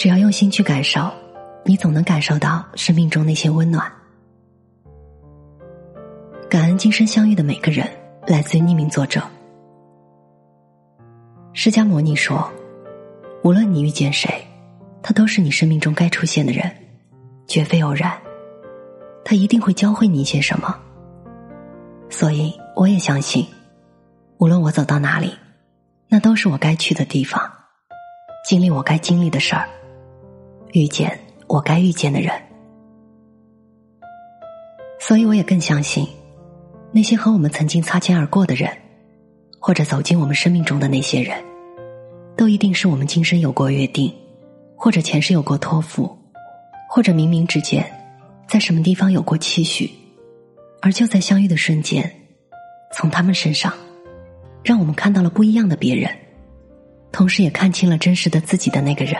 只要用心去感受，你总能感受到生命中那些温暖。感恩今生相遇的每个人，来自于匿名作者。释迦牟尼说：“无论你遇见谁，他都是你生命中该出现的人，绝非偶然。他一定会教会你一些什么。”所以，我也相信，无论我走到哪里，那都是我该去的地方，经历我该经历的事儿。遇见我该遇见的人，所以我也更相信，那些和我们曾经擦肩而过的人，或者走进我们生命中的那些人，都一定是我们今生有过约定，或者前世有过托付，或者冥冥之间，在什么地方有过期许，而就在相遇的瞬间，从他们身上，让我们看到了不一样的别人，同时也看清了真实的自己的那个人。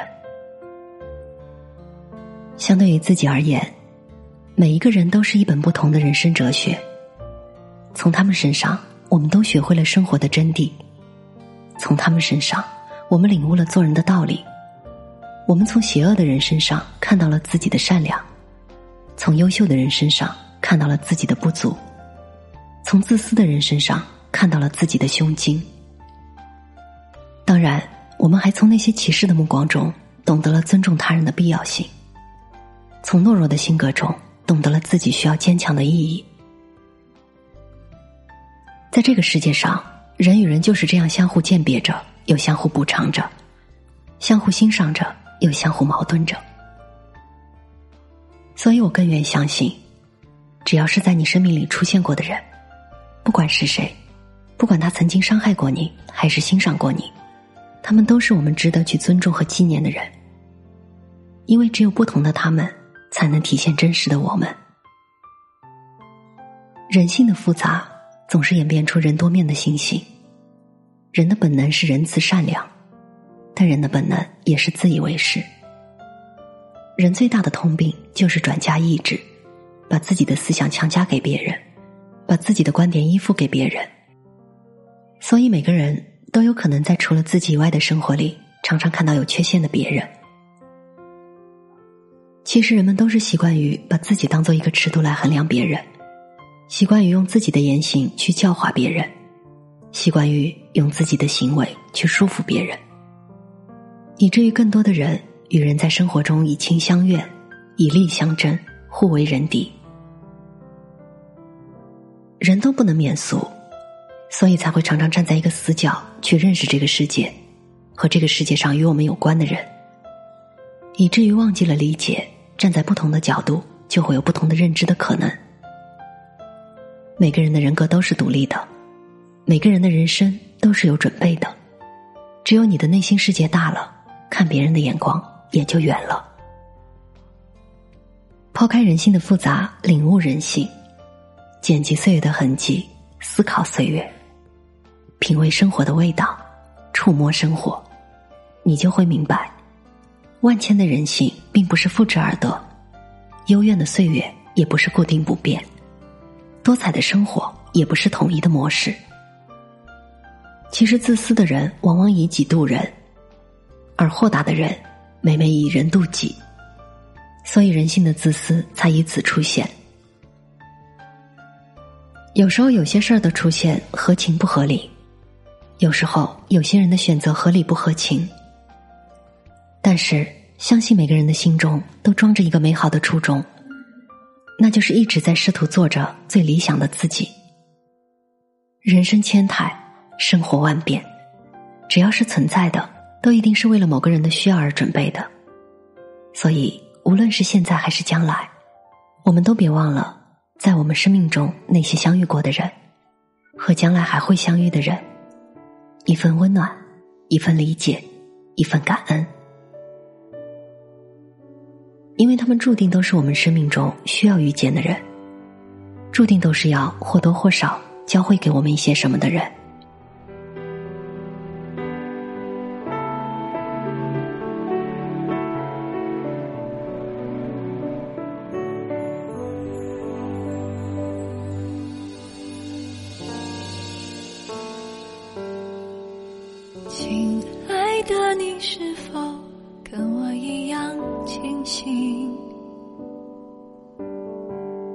相对于自己而言，每一个人都是一本不同的人生哲学。从他们身上，我们都学会了生活的真谛；从他们身上，我们领悟了做人的道理。我们从邪恶的人身上看到了自己的善良，从优秀的人身上看到了自己的不足，从自私的人身上看到了自己的胸襟。当然，我们还从那些歧视的目光中懂得了尊重他人的必要性。从懦弱的性格中懂得了自己需要坚强的意义。在这个世界上，人与人就是这样相互鉴别着，又相互补偿着，相互欣赏着，又相互矛盾着。所以我更愿意相信，只要是在你生命里出现过的人，不管是谁，不管他曾经伤害过你，还是欣赏过你，他们都是我们值得去尊重和纪念的人。因为只有不同的他们。才能体现真实的我们。人性的复杂，总是演变出人多面的心性。人的本能是仁慈善良，但人的本能也是自以为是。人最大的通病就是转嫁意志，把自己的思想强加给别人，把自己的观点依附给别人。所以每个人都有可能在除了自己以外的生活里，常常看到有缺陷的别人。其实人们都是习惯于把自己当做一个尺度来衡量别人，习惯于用自己的言行去教化别人，习惯于用自己的行为去束缚别人，以至于更多的人与人在生活中以情相怨，以利相争，互为人敌。人都不能免俗，所以才会常常站在一个死角去认识这个世界，和这个世界上与我们有关的人。以至于忘记了理解，站在不同的角度，就会有不同的认知的可能。每个人的人格都是独立的，每个人的人生都是有准备的。只有你的内心世界大了，看别人的眼光也就远了。抛开人性的复杂，领悟人性，剪辑岁月的痕迹，思考岁月，品味生活的味道，触摸生活，你就会明白。万千的人性并不是复制而得，幽怨的岁月也不是固定不变，多彩的生活也不是统一的模式。其实，自私的人往往以己度人，而豁达的人每每以人度己，所以人性的自私才以此出现。有时候，有些事儿的出现合情不合理；有时候，有些人的选择合理不合情。但是，相信每个人的心中都装着一个美好的初衷，那就是一直在试图做着最理想的自己。人生千态，生活万变，只要是存在的，都一定是为了某个人的需要而准备的。所以，无论是现在还是将来，我们都别忘了，在我们生命中那些相遇过的人，和将来还会相遇的人，一份温暖，一份理解，一份感恩。因为他们注定都是我们生命中需要遇见的人，注定都是要或多或少教会给我们一些什么的人。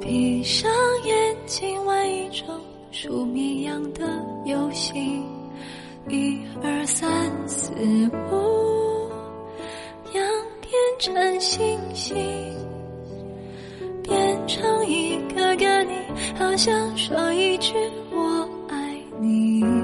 闭上眼睛玩一种数绵羊的游戏。一二三四五要变成星星变成一个个你好想说一句我爱你。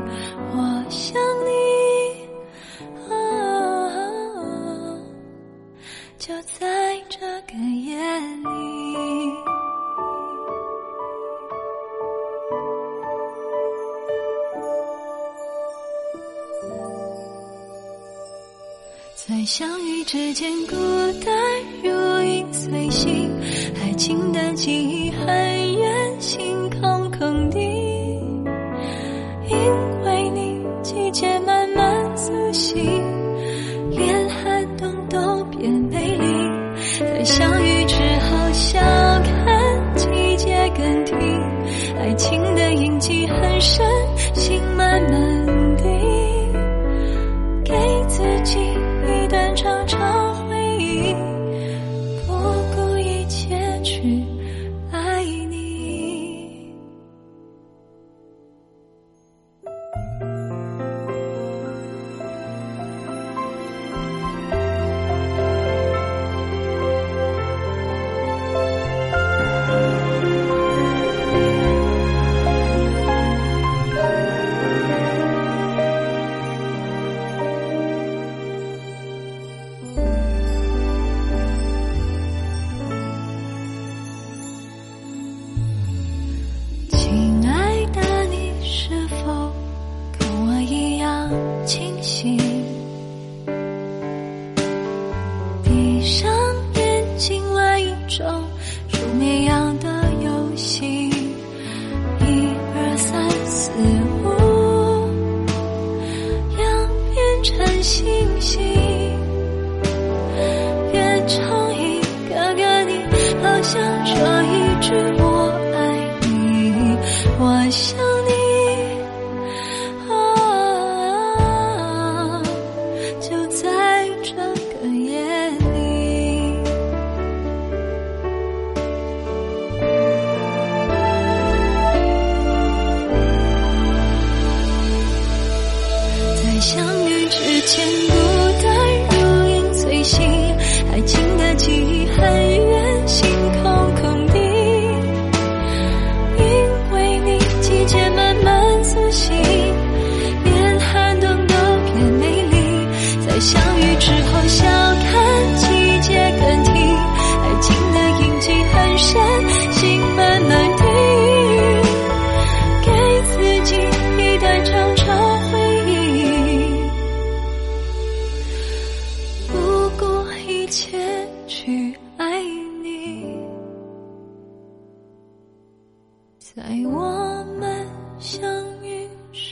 在相遇之间，孤单如影随形，爱情的记忆很远，心空空的。因为你，季节慢慢苏醒，闭上眼睛玩一种数绵羊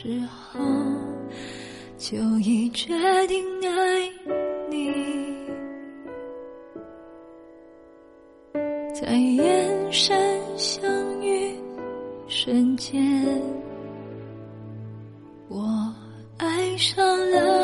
时候就已决定爱你，在眼神相遇瞬间，我爱上了。